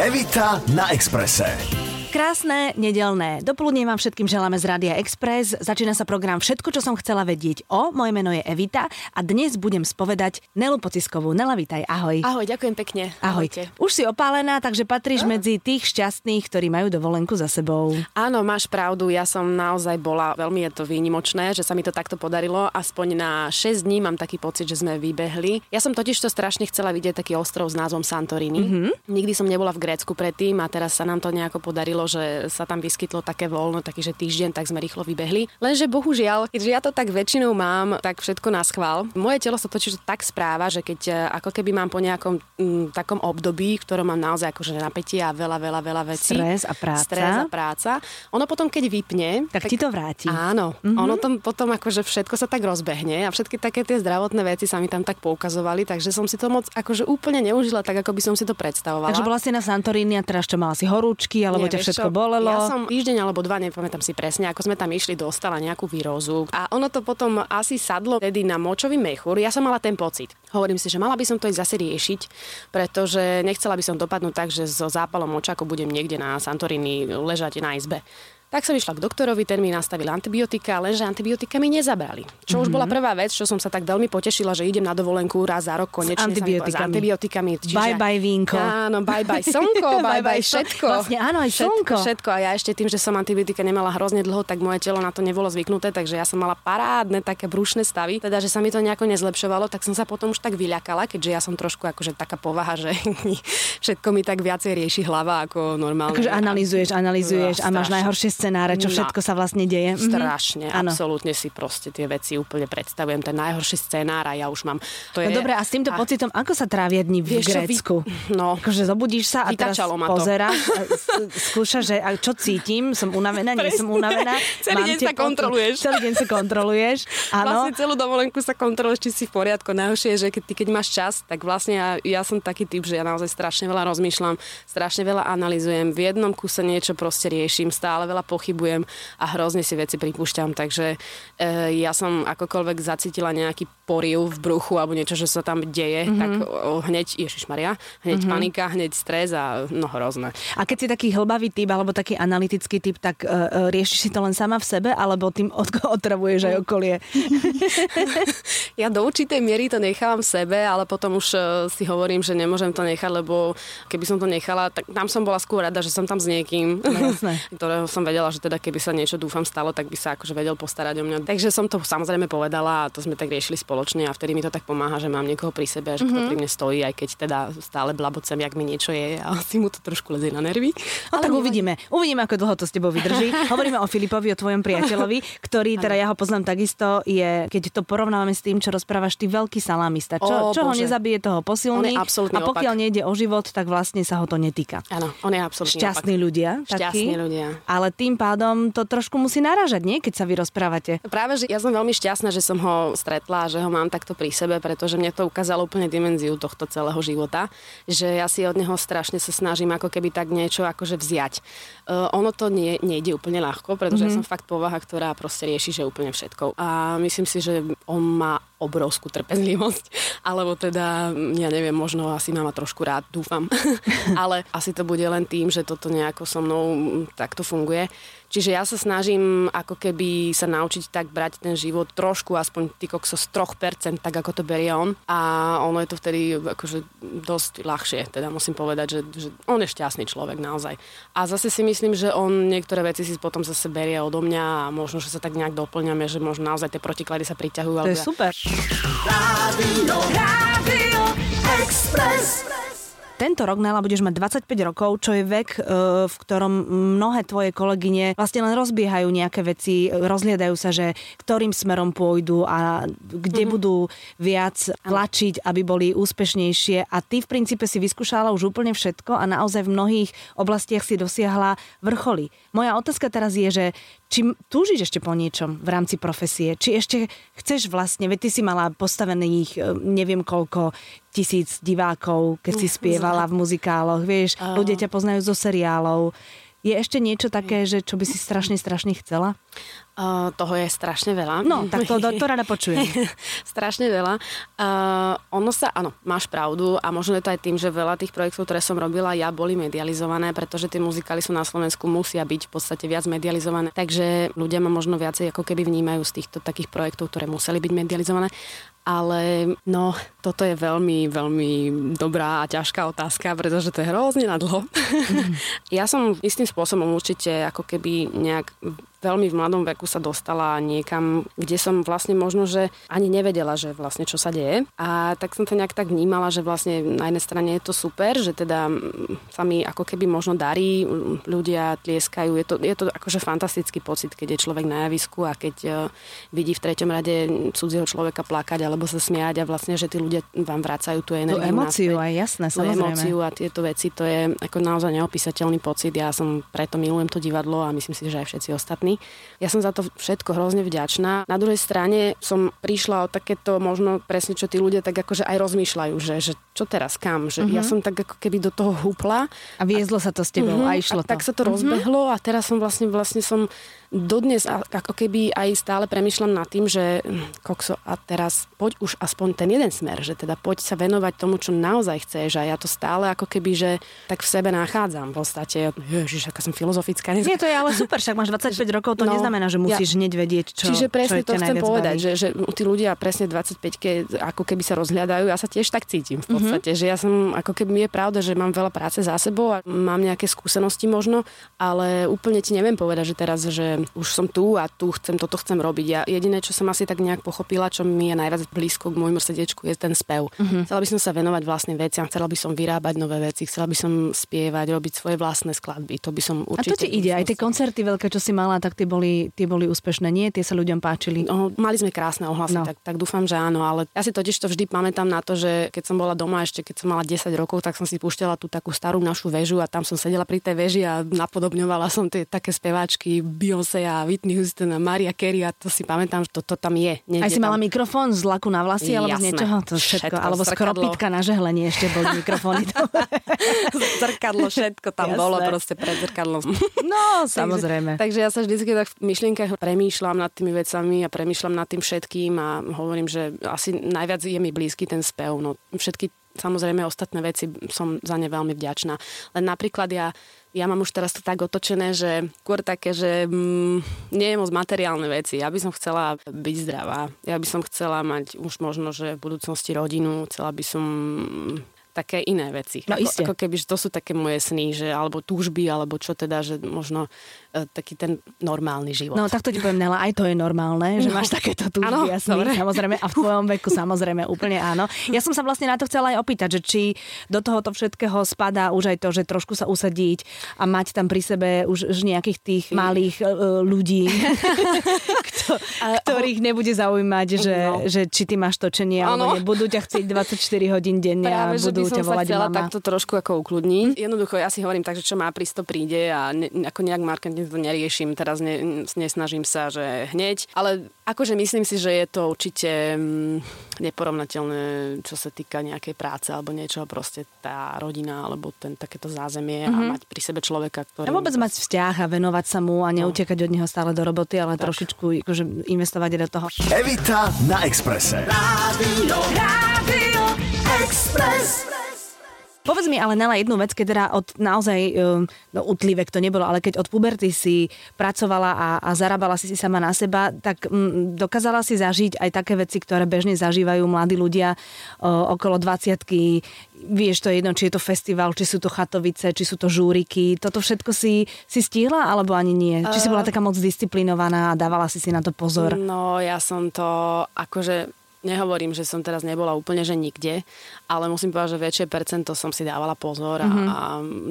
Evita na Exprese. Krásne nedelné. Dopoludne vám všetkým želáme z Rádia Express. Začína sa program Všetko, čo som chcela vedieť o. Moje meno je Evita a dnes budem spovedať Nelu Pociskovú. Nela, vítaj, ahoj. Ahoj, ďakujem pekne. Ahoj. Ahojte. Už si opálená, takže patríš ah. medzi tých šťastných, ktorí majú dovolenku za sebou. Áno, máš pravdu. Ja som naozaj bola, veľmi je to výnimočné, že sa mi to takto podarilo. Aspoň na 6 dní mám taký pocit, že sme vybehli. Ja som totiž to strašne chcela vidieť taký ostrov s názvom Santorini. Mm-hmm. Nikdy som nebola v Grécku predtým a teraz sa nám to nejako podarilo podarilo, že sa tam vyskytlo také voľno, taký, že týždeň, tak sme rýchlo vybehli. Lenže bohužiaľ, keďže ja to tak väčšinou mám, tak všetko na schvál. Moje telo sa totiž tak správa, že keď e, ako keby mám po nejakom m, takom období, v ktorom mám naozaj akože napätie a veľa, veľa, veľa vecí. Stres a práca. Stres a práca. Ono potom, keď vypne... Tak, tak ti to vráti. Áno. Mm-hmm. Ono tom, potom akože všetko sa tak rozbehne a všetky také tie zdravotné veci sa mi tam tak poukazovali, takže som si to moc akože úplne neužila tak, ako by som si to predstavovala. Takže bola si na Santorini a teraz čo mala si horúčky, alebo Nie, ťa všetko čo, bolelo? Ja som týždeň alebo dva, nepamätám si presne, ako sme tam išli, dostala nejakú výrozu. A ono to potom asi sadlo tedy na močový mechúr. Ja som mala ten pocit. Hovorím si, že mala by som to ísť zase riešiť, pretože nechcela by som dopadnúť tak, že so zápalom močaku budem niekde na Santorini ležať na izbe. Tak som išla k doktorovi, ten mi nastavil antibiotika, lenže antibiotika mi nezabrali. Čo mm-hmm. už bola mhm. prvá vec, čo som sa tak veľmi potešila, že idem na dovolenku raz za rok konečne s antibiotikami. S antibiotikami čiže, bye bye vínko. Áno, bye bye slnko, bye bye všetko. Vlastne áno, aj. Všetko, všetko. A ja ešte tým, že som antibiotika nemala hrozne dlho, tak moje telo na to nebolo zvyknuté, takže ja som mala parádne také brušné stavy. Teda, že sa mi to nejako nezlepšovalo, tak som sa potom už tak vyľakala, keďže ja som trošku akože taká povaha, že všetko mi tak viacej rieši hlava ako normálne. Akože analizuješ, analizuješ no, a máš najhoršie scenáre, čo no. všetko sa vlastne deje. Mhm. Strašne, mm-hmm. absolútne si proste tie veci úplne predstavujem. Ten najhorší scenár a ja už mám... To no je... dobre, a s týmto a... pocitom, ako sa trávia dni v Vieš, Grécku? Vy... No. Akože zobudíš sa a teraz pozeráš, skúšaš, že a čo cítim, som unavená, nie som unavená. celý deň sa kontroluješ. Celý deň sa kontroluješ, áno. Vlastne celú dovolenku sa kontroluješ, či si v poriadku. Najhoršie je, že keď, ty, keď máš čas, tak vlastne ja, ja som taký typ, že ja naozaj strašne veľa rozmýšľam, strašne veľa analizujem, v jednom kuse niečo proste riešim, stále veľa pochybujem a hrozne si veci pripúšťam, takže e, ja som akokoľvek zacítila nejaký poriv v bruchu alebo niečo, že sa tam deje, mm-hmm. tak o, hneď, Ježiš Maria, hneď mm-hmm. panika, hneď stres a no hrozné. A keď si taký hlbavý typ alebo taký analytický typ, tak uh, riešiš si to len sama v sebe alebo tým od, otravuješ aj okolie? ja do určitej miery to nechávam v sebe, ale potom už uh, si hovorím, že nemôžem to nechať, lebo keby som to nechala, tak tam som bola skôr rada, že som tam s niekým, no, ktorého som vedela, že teda keby sa niečo dúfam stalo, tak by sa akože vedel postarať o mňa. Takže som to samozrejme povedala a to sme tak riešili spoločne a vtedy mi to tak pomáha, že mám niekoho pri sebe a že mm-hmm. kto pri mne stojí, aj keď teda stále blabocem, jak mi niečo je a si mu to trošku lezie na nervy. No Ale tak uvidíme. Uvidíme, ako dlho to s tebou vydrží. Hovoríme o Filipovi, o tvojom priateľovi, ktorý, teda ja ho poznám takisto, je, keď to porovnávame s tým, čo rozprávaš, ty veľký salamista. Čo, o, čo ho nezabije, toho posilný. A pokiaľ opak. nejde o život, tak vlastne sa ho to netýka. Áno, on je absolútne Šťastní opak. ľudia. Šťastní ľudia. Ale tým pádom to trošku musí naražať, nie? Keď sa vy rozprávate. Práve, že ja som veľmi šťastná, že som ho stretla, že ho mám takto pri sebe, pretože mne to ukázalo úplne dimenziu tohto celého života, že ja si od neho strašne sa snažím ako keby tak niečo akože vziať. Uh, ono to nie, nejde úplne ľahko, pretože mm-hmm. ja mhm. som fakt povaha, ktorá proste rieši, že úplne všetko. A myslím si, že on má obrovskú trpezlivosť, alebo teda, ja neviem, možno asi ma trošku rád, dúfam, ale asi to bude len tým, že toto nejako so mnou takto funguje. Čiže ja sa snažím ako keby sa naučiť tak brať ten život trošku, aspoň ty kokso z 3%, tak ako to berie on. A ono je to vtedy akože dosť ľahšie, teda musím povedať, že, že on je šťastný človek naozaj. A zase si myslím, že on niektoré veci si potom zase berie odo mňa a možno, že sa tak nejak doplňame, že možno naozaj tie protiklady sa priťahujú. To je super. Rádio, Rádio Express. Tento rok, Nela, budeš mať 25 rokov, čo je vek, e, v ktorom mnohé tvoje kolegyne vlastne len rozbiehajú nejaké veci, rozhliadajú sa, že ktorým smerom pôjdu a kde mm-hmm. budú viac tlačiť, aby boli úspešnejšie. A ty v princípe si vyskúšala už úplne všetko a naozaj v mnohých oblastiach si dosiahla vrcholy. Moja otázka teraz je, že či túžiš ešte po niečom v rámci profesie? Či ešte chceš vlastne, veď ty si mala postavených e, neviem koľko tisíc divákov, keď si spievala v muzikáloch, vieš, ľudia ťa poznajú zo seriálov. Je ešte niečo také, že čo by si strašne, strašne chcela? Uh, toho je strašne veľa. No, tak to, to, rada počujem. strašne veľa. Uh, ono sa, áno, máš pravdu a možno je to aj tým, že veľa tých projektov, ktoré som robila, ja boli medializované, pretože tie muzikály sú na Slovensku, musia byť v podstate viac medializované. Takže ľudia ma možno viacej ako keby vnímajú z týchto takých projektov, ktoré museli byť medializované. Ale no, toto je veľmi, veľmi dobrá a ťažká otázka, pretože to je hrozne na dlho. Mm. ja som istým spôsobom určite ako keby nejak veľmi v mladom veku sa dostala niekam, kde som vlastne možno, že ani nevedela, že vlastne čo sa deje. A tak som to nejak tak vnímala, že vlastne na jednej strane je to super, že teda sa mi ako keby možno darí, ľudia tlieskajú. Je to, je to akože fantastický pocit, keď je človek na javisku a keď uh, vidí v treťom rade cudzieho človeka plakať alebo sa smiať a vlastne, že tí ľudia vám vracajú tú energiu. Tú emóciu aj jasné, samozrejme. emóciu a tieto veci, to je ako naozaj neopísateľný pocit. Ja som preto milujem to divadlo a myslím si, že aj všetci ostatní strany. Ja som za to všetko hrozne vďačná. Na druhej strane som prišla o takéto možno presne, čo tí ľudia tak akože aj rozmýšľajú, že, že čo teraz, kam. Že mm-hmm. Ja som tak ako keby do toho húpla. A viezlo sa to s tebou mm-hmm, a išlo a to. tak sa to mm-hmm. rozbehlo a teraz som vlastne, vlastne som dodnes ako keby aj stále premyšľam nad tým, že hm, kokso, a teraz poď už aspoň ten jeden smer, že teda poď sa venovať tomu, čo naozaj chceš a ja to stále ako keby, že tak v sebe nachádzam v podstate. Ježiš, aká som filozofická. Nie, to je ale super, však máš 25 rokov, to no, neznamená, že musíš ja, hneď vedieť, čo Čiže presne čo to chcem povedať, že, že tí ľudia presne 25 ako keby sa rozhľadajú, ja sa tiež tak cítim v mhm. podstate, mm-hmm. že ja som, ako keby je pravda, že mám veľa práce za sebou a mám nejaké skúsenosti možno, ale úplne ti neviem povedať, že teraz, že už som tu a tu chcem, toto chcem robiť. Ja jediné, čo som asi tak nejak pochopila, čo mi je najviac blízko k môjmu srdiečku, je ten spev. Uh-huh. Chcela by som sa venovať vlastným veciam, chcela by som vyrábať nové veci, chcela by som spievať, robiť svoje vlastné skladby. To by som určite... A to ti ide, aj tie koncerty veľké, čo si mala, tak tie boli, tie boli úspešné, nie? Tie sa ľuďom páčili. No, mali sme krásne ohlasy, no. tak, tak dúfam, že áno, ale ja si totiž to vždy pamätám na to, že keď som bola doma ešte, keď som mala 10 rokov, tak som si púšťala tú takú starú našu väžu a tam som sedela pri tej veži a napodobňovala som tie také speváčky Beyoncé a Whitney Houston a Maria Carey a to si pamätám, že to, to tam je. Aj si mala mikrofón z laku na vlasy alebo z niečoho? To všetko, všetko alebo skoro pitka na žehlenie ešte boli mikrofóny. zrkadlo, všetko tam Jasné. bolo proste pred zrkadlom. No, samozrejme. takže, takže ja sa vždy tak v myšlienkach premýšľam nad tými vecami a premýšľam nad tým všetkým a hovorím, že asi najviac je mi blízky ten spev. No, všetky samozrejme ostatné veci som za ne veľmi vďačná. Len napríklad ja ja mám už teraz to tak otočené, že skôr také, že mm, nie je moc materiálne veci. Ja by som chcela byť zdravá. Ja by som chcela mať už možno, že v budúcnosti rodinu. Chcela by som také iné veci. No ako, ako keby, že to sú také moje sny, že, alebo túžby, alebo čo teda, že možno e, taký ten normálny život. No tak to ti poviem, Nela, aj to je normálne, že no. máš takéto túžby ano, a sny, samozrejme, a v tvojom veku samozrejme úplne áno. Ja som sa vlastne na to chcela aj opýtať, že či do tohoto všetkého spadá už aj to, že trošku sa usadiť a mať tam pri sebe už, už nejakých tých malých uh, ľudí, kto, ktorých nebude zaujímať, že, no. že či ty máš točenie, alebo nebudú ťa chcieť 24 hodín denne Práve, a budú budú ťa volať chcela mama. takto trošku ako ukludniť. Jednoducho, ja si hovorím tak, že čo má prísť, to príde a ne, ako nejak marketing to neriešim. Teraz ne, nesnažím sa, že hneď. Ale akože myslím si, že je to určite mm, neporovnateľné, čo sa týka nejakej práce alebo niečoho. Proste tá rodina alebo ten takéto zázemie mm-hmm. a mhm. mať pri sebe človeka, ktorý... A vôbec mať vzťah a venovať sa mu a neutekať no. od neho stále do roboty, ale tak. trošičku akože investovať do toho. Evita na Exprese. Rádio, Rádio Express. Povedz mi ale Nela jednu vec, keď teda od naozaj, um, no utlivek to nebolo, ale keď od puberty si pracovala a, a zarábala si si sama na seba, tak m, dokázala si zažiť aj také veci, ktoré bežne zažívajú mladí ľudia o, okolo 20 Vieš to jedno, či je to festival, či sú to chatovice, či sú to žúriky. Toto všetko si, si stihla, alebo ani nie? Či si bola taká moc disciplinovaná a dávala si si na to pozor? No, ja som to akože nehovorím, že som teraz nebola úplne, že nikde, ale musím povedať, že väčšie percento som si dávala pozor a, mm-hmm. a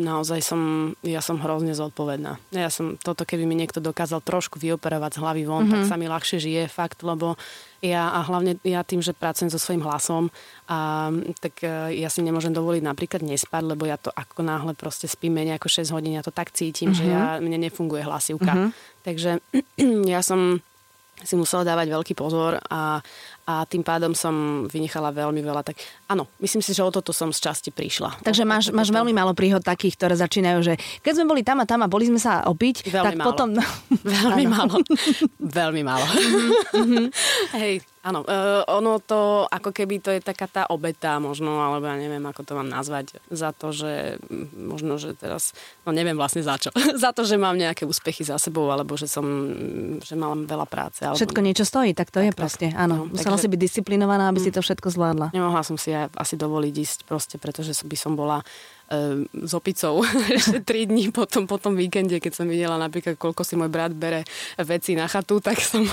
naozaj som, ja som hrozne zodpovedná. Ja som, toto keby mi niekto dokázal trošku vyoperovať z hlavy von, mm-hmm. tak mhm. sa mi ľahšie žije, fakt, lebo ja a hlavne ja tým, že pracujem so svojím hlasom, a, tak e, ja si nemôžem dovoliť napríklad nespať, lebo ja to ako náhle proste spím menej ako 6 hodín, ja to tak cítim, mm-hmm. že ja, mne nefunguje hlasivka. Mm-hmm. Takže ja som si musela dávať veľký pozor a, a a tým pádom som vynechala veľmi veľa. Tak áno, myslím si, že o toto som z časti prišla. Takže máš, máš veľmi málo príhod takých, ktoré začínajú, že keď sme boli tam a tam a boli sme sa opiť, veľmi tak málo. potom... Veľmi málo. veľmi málo. Hej, Áno, uh, ono to, ako keby to je taká tá obeta možno, alebo ja neviem, ako to mám nazvať, za to, že možno, že teraz, no neviem vlastne za čo, za to, že mám nejaké úspechy za sebou, alebo že som, že mám veľa práce. Alebo... Všetko niečo stojí, tak to tak, je proste, áno. No, Musela si byť disciplinovaná, aby si to všetko zvládla. Nemohla som si aj asi dovoliť ísť proste, pretože by som bola s opicou ešte 3 dní po tom, po tom víkende, keď som videla napríklad, koľko si môj brat bere veci na chatu, tak som,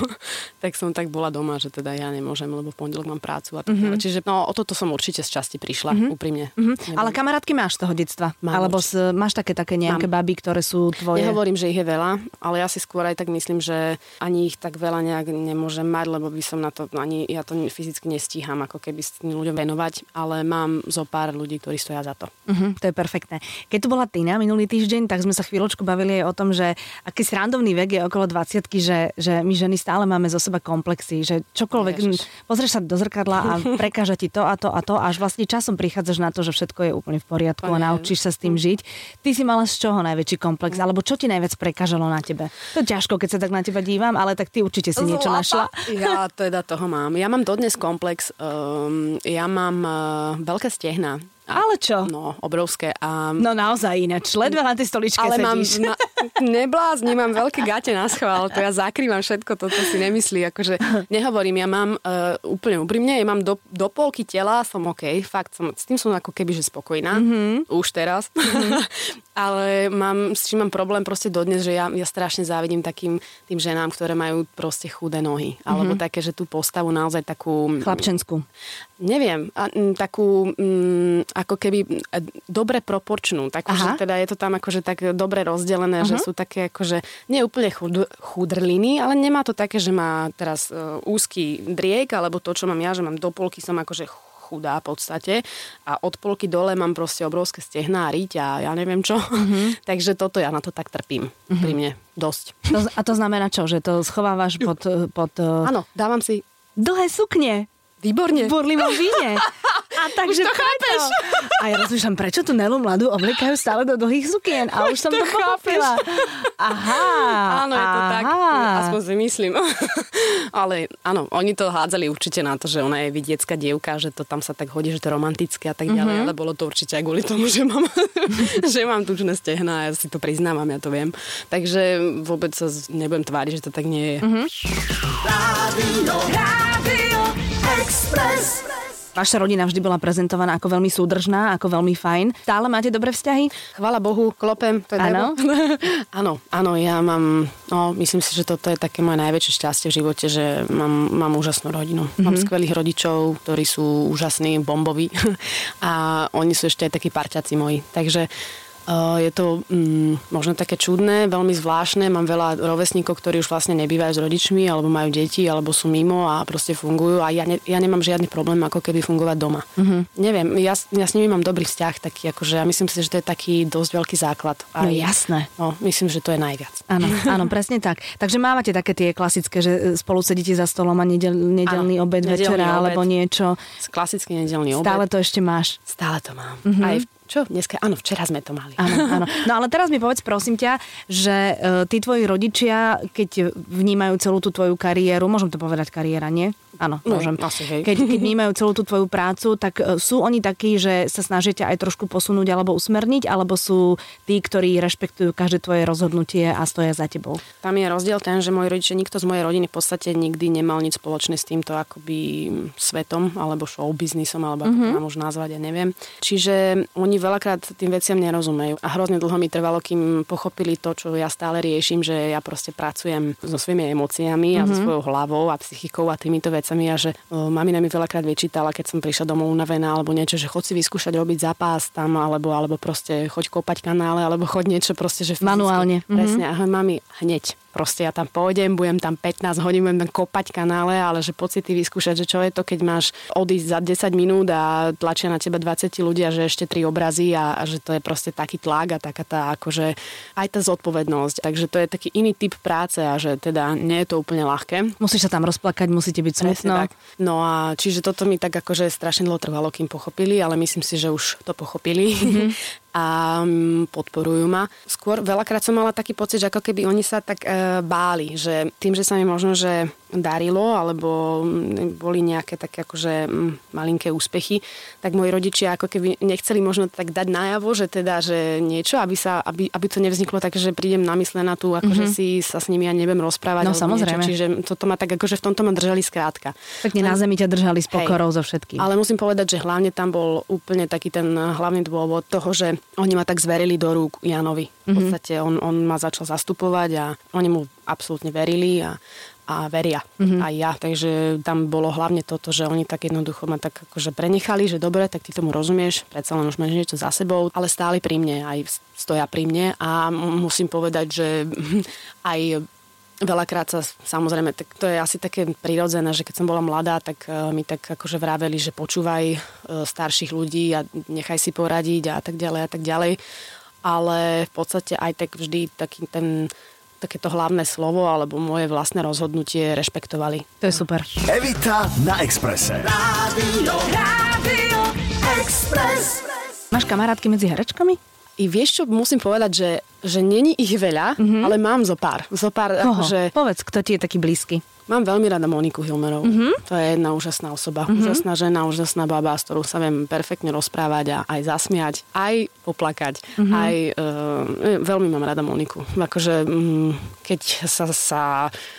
tak som tak bola doma, že teda ja nemôžem, lebo v pondelok mám prácu a tak mm-hmm. Čiže no, o toto som určite z časti prišla, mm-hmm. úprimne. Mm-hmm. Ale kamarátky máš z toho detstva? Mám Alebo s, máš také, také nejaké mám. baby, ktoré sú tvoje? Nehovorím, že ich je veľa, ale ja si skôr aj tak myslím, že ani ich tak veľa nejak nemôžem mať, lebo by som na to, ani ja to fyzicky nestíham, ako keby s tým ľuďom venovať, ale mám zo pár ľudí, ktorí stoja za to. Mm-hmm to je perfektné. Keď tu bola Tina minulý týždeň, tak sme sa chvíľočku bavili aj o tom, že aký srandovný vek je okolo 20 že, že my ženy stále máme zo seba komplexy, že čokoľvek, Ježiš. pozrieš sa do zrkadla a prekáža ti to a to a to, až vlastne časom prichádzaš na to, že všetko je úplne v poriadku a naučíš sa s tým žiť. Ty si mala z čoho najväčší komplex, alebo čo ti najviac prekážalo na tebe? To je ťažko, keď sa tak na teba dívam, ale tak ty určite si niečo našla. Ja teda toho mám. Ja mám dodnes komplex. Um, ja mám uh, veľké stehna. Ale čo? No, obrovské. A... No naozaj ináč, ledva na tej stoličke Ale sedíš. mám, na, neblázni, mám veľké gate na schvál, to ja zakrývam všetko, toto si nemyslí, akože nehovorím, ja mám uh, úplne úprimne, ja mám do, do polky tela, som OK, fakt, som, s tým som ako keby, že spokojná, mm-hmm. už teraz, mm-hmm. ale mám, s čím mám problém proste dodnes, že ja, ja strašne závidím takým tým ženám, ktoré majú proste chudé nohy, alebo mm-hmm. také, že tú postavu naozaj takú... Chlapčenskú. Neviem, a, m, takú m, ako keby e, dobre proporčnú. takú, že teda je to tam akože tak dobre rozdelené, uh-huh. že sú také akože nie úplne chud, chudrliny, ale nemá to také, že má teraz uh, úzky driek, alebo to, čo mám ja, že mám do polky som akože chudá v podstate a od polky dole mám proste obrovské stehná a riť a ja neviem čo. Uh-huh. Takže toto ja na to tak trpím uh-huh. pri mne dosť. To, a to znamená čo? Že to schovávaš pod... pod Áno, dávam si dlhé sukne. Výborne. V burlivom víne. A takže už to chápeš. A ja rozmýšľam, prečo tu Nelu mladú oblikajú stále do dlhých sukien. A už, už som to, to pochopila. Aha. Áno, je to tak. Aspoň si myslím. Ale áno, oni to hádzali určite na to, že ona je vidiecká dievka, že to tam sa tak hodí, že to je romantické a tak ďalej. Mm-hmm. Ale bolo to určite aj kvôli tomu, že mám, že mám tučné stehna a ja si to priznávam, ja to viem. Takže vôbec sa nebudem tváriť, že to tak nie je. Mm-hmm. Rádio, rádio. Express. Vaša rodina vždy bola prezentovaná ako veľmi súdržná, ako veľmi fajn. Stále máte dobré vzťahy? Chvala Bohu, klopem. Áno? Áno, áno, ja mám, no myslím si, že toto je také moje najväčšie šťastie v živote, že mám, mám úžasnú rodinu. Mm-hmm. Mám skvelých rodičov, ktorí sú úžasní, bomboví a oni sú ešte aj takí parťaci moji. Takže je to mm, možno také čudné, veľmi zvláštne. Mám veľa rovesníkov, ktorí už vlastne nebývajú s rodičmi, alebo majú deti, alebo sú mimo a proste fungujú. A ja, ne, ja nemám žiadny problém ako keby fungovať doma. Mm-hmm. Neviem, ja, ja s nimi mám dobrý vzťah, taký akože ja myslím si, že to je taký dosť veľký základ. A no jasné. No, myslím, že to je najviac. Áno, áno, presne tak. Takže mávate také tie klasické, že spolu sedíte za stolom a nedel, nedelný áno, obed nedelný večera obed. alebo niečo. Klasický nedelný obed. Stále to ešte máš. Stále to mám. Mm-hmm. Aj v čo? Dneska? Áno, včera sme to mali. Áno, áno. No ale teraz mi povedz, prosím ťa, že uh, tí tvoji rodičia, keď vnímajú celú tú tvoju kariéru, môžem to povedať kariéra, nie? Áno, no, môžem. Asi, hej. Keď, keď vnímajú celú tú tvoju prácu, tak uh, sú oni takí, že sa snažíte aj trošku posunúť alebo usmerniť, alebo sú tí, ktorí rešpektujú každé tvoje rozhodnutie a stoja za tebou? Tam je rozdiel ten, že môj rodičia, nikto z mojej rodiny v podstate nikdy nemal nič spoločné s týmto akoby svetom, alebo show biznisom, alebo ako mm-hmm. to mám už nazvať, ja neviem. Čiže oni oni veľakrát tým veciam nerozumejú. A hrozne dlho mi trvalo, kým pochopili to, čo ja stále riešim, že ja proste pracujem so svojimi emóciami mm-hmm. a so mhm. svojou hlavou a psychikou a týmito vecami a že o, mamina mi veľakrát vyčítala, keď som prišla domov unavená alebo niečo, že chod si vyskúšať robiť zápas tam alebo, alebo proste choď kopať kanále alebo choď niečo proste, že Manuálne. Presne, mm-hmm. ahoj mami, hneď proste ja tam pôjdem, budem tam 15 hodín, budem tam kopať kanále, ale že pocity vyskúšať, že čo je to, keď máš odísť za 10 minút a tlačia na teba 20 ľudia, že ešte tri obrazy a, a že to je proste taký tlak a taká tá akože aj tá zodpovednosť. Takže to je taký iný typ práce a že teda nie je to úplne ľahké. Musíš sa tam rozplakať, musíte byť smutno. No a čiže toto mi tak akože strašne dlho trvalo, kým pochopili, ale myslím si, že už to pochopili. Mm-hmm. a mm, podporujú ma. Skôr veľakrát som mala taký pocit, že ako keby oni sa tak e, báli, že tým, že sa mi možno, že darilo, alebo mm, boli nejaké také akože mm, malinké úspechy, tak moji rodičia ako keby nechceli možno tak dať najavo, že teda, že niečo, aby, sa, aby, aby to nevzniklo tak, že prídem namyslená tu, akože mm-hmm. si sa s nimi ja nebem rozprávať. No samozrejme. Niečo, čiže toto ma tak akože v tomto ma držali skrátka. Tak na zemi ťa držali s pokorou zo všetkým. Ale musím povedať, že hlavne tam bol úplne taký ten hlavný dôvod toho, že oni ma tak zverili do rúk Janovi. V mhm. podstate on, on ma začal zastupovať a oni mu absolútne verili a, a veria mm-hmm. aj ja. Takže tam bolo hlavne toto, že oni tak jednoducho ma tak akože prenechali, že dobre, tak ty tomu rozumieš, predsa len už máš niečo za sebou, ale stáli pri mne, aj stoja pri mne a musím povedať, že aj Veľakrát sa, samozrejme, tak to je asi také prirodzené, že keď som bola mladá, tak uh, mi tak akože vraveli, že počúvaj uh, starších ľudí a nechaj si poradiť a tak ďalej a tak ďalej. Ale v podstate aj tak vždy taký ten takéto hlavné slovo alebo moje vlastné rozhodnutie rešpektovali. To je super. Evita na Exprese. Rádio, Rádio Express. Máš kamarátky medzi herečkami? I vieš čo, musím povedať, že, že není ich veľa, mm-hmm. ale mám zo pár. Zo pár Koho? Akože... Povedz, kto ti je taký blízky. Mám veľmi rada Moniku Hilmerovú. Mm-hmm. To je jedna úžasná osoba. Mm-hmm. Úžasná žena, úžasná baba, s ktorou sa viem perfektne rozprávať a aj zasmiať, aj poplakať. Mm-hmm. Aj, uh, veľmi mám rada Moniku. Akože, um, keď sa, sa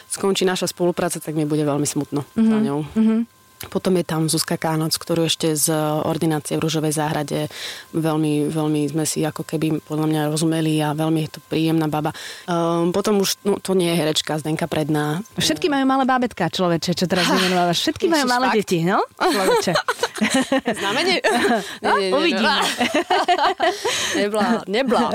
skončí naša spolupráca, tak mi bude veľmi smutno mm-hmm. za ňou. Mm-hmm. Potom je tam Zuzka Kánoc, ktorú ešte z ordinácie v Ružovej záhrade veľmi, veľmi sme si ako keby podľa mňa rozumeli a veľmi je to príjemná baba. Um, potom už, no to nie je herečka, Zdenka Predná. Všetky majú malé bábetka, človeče, čo teraz vymenovávaš. Všetky majú malé fakt? deti, no? Človeče. Znamenie? No, nie, nie, uvidíme. Neblá, neblá.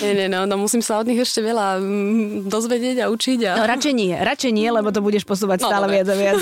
nie, nie, no, no, musím sa od nich ešte veľa mm, dozvedieť a učiť. A... No radšej nie, radšej nie, lebo to budeš posúvať no, stále dobre. viac a viac.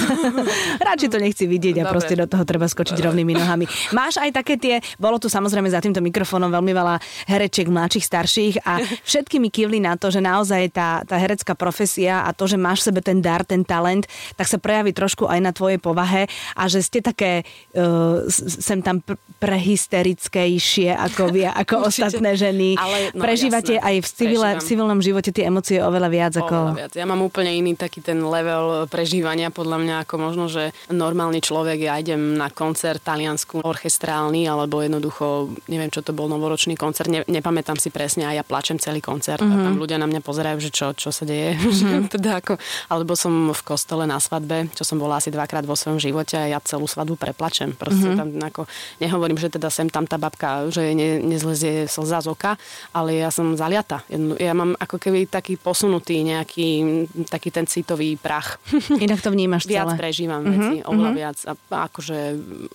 Radšej to nechci vidieť a Dobre. proste do toho treba skočiť Dobre. rovnými nohami. Máš aj také tie, bolo tu samozrejme za týmto mikrofónom veľmi veľa herečiek, mladších, starších a všetky mi kývli na to, že naozaj tá, tá herecká profesia a to, že máš sebe ten dar, ten talent, tak sa prejaví trošku aj na tvojej povahe a že ste také uh, sem tam pr- prehysterickejšie ako, vy, ako ostatné ženy. Ale, no, Prežívate jasné. aj v, civile, v civilnom živote tie emócie oveľa viac. Oveľa ako... viac. Ja mám úplne iný taký ten level prežívania podľa mňa ako možno, že normálny človek, ja idem na koncert taliansku orchestrálny, alebo jednoducho, neviem, čo to bol novoročný koncert, ne, nepamätám si presne a ja plačem celý koncert mm-hmm. a tam mhm. ľudia na mňa pozerajú, že čo, čo sa deje. Mm-hmm. teda ako, alebo som v kostole na svadbe, čo som bola asi dvakrát vo svojom živote a ja celú svadbu preplačem. Proste mm-hmm. tam ako, nehovorím, že teda sem tam tá babka, že ne, nezlezie slza z oka, ale ja som zaliata. Ja mám ako keby taký posunutý nejaký taký ten citový prach. Inak to vnímaš viac celé. Prežívam veci, oveľa uh-huh. viac a akože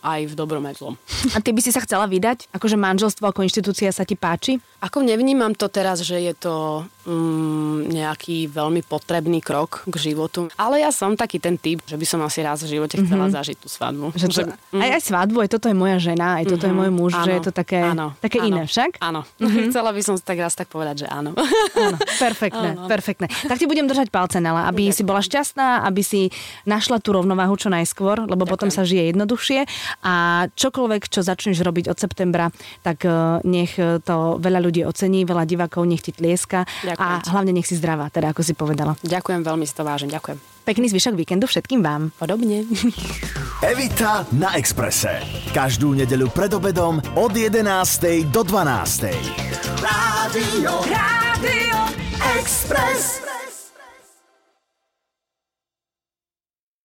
aj v dobrom aj zlom. A ty by si sa chcela vydať? Akože manželstvo ako inštitúcia sa ti páči? Ako nevnímam to teraz, že je to mm, nejaký veľmi potrebný krok k životu. Ale ja som taký ten typ, že by som asi raz v živote chcela mm-hmm. zažiť tú svadbu. Že to, že, mm. Aj, aj svadbu, aj toto je moja žena, aj toto mm-hmm. je môj muž, áno, že je to také, áno, také áno, iné však? Áno. Mm-hmm. Chcela by som tak raz tak povedať, že áno. áno perfektné, áno. perfektné. Tak ti budem držať palce, Nela, aby okay. si bola šťastná, aby si našla tú rovnováhu čo najskôr, lebo Ďakujem. potom sa žije jednoduchšie a čokoľvek, čo začneš robiť od septembra, tak eh, nech to veľa ľudí ocení, veľa divákov nech ti tlieska Ďakujem. a hlavne nech si zdravá, teda ako si povedala. Ďakujem veľmi, si to vážim, ďakujem. Pekný zvyšok víkendu všetkým vám. Podobne. Evita na Exprese. Každú nedeľu pred obedom od 11. do 12. Rádio, Rádio Express.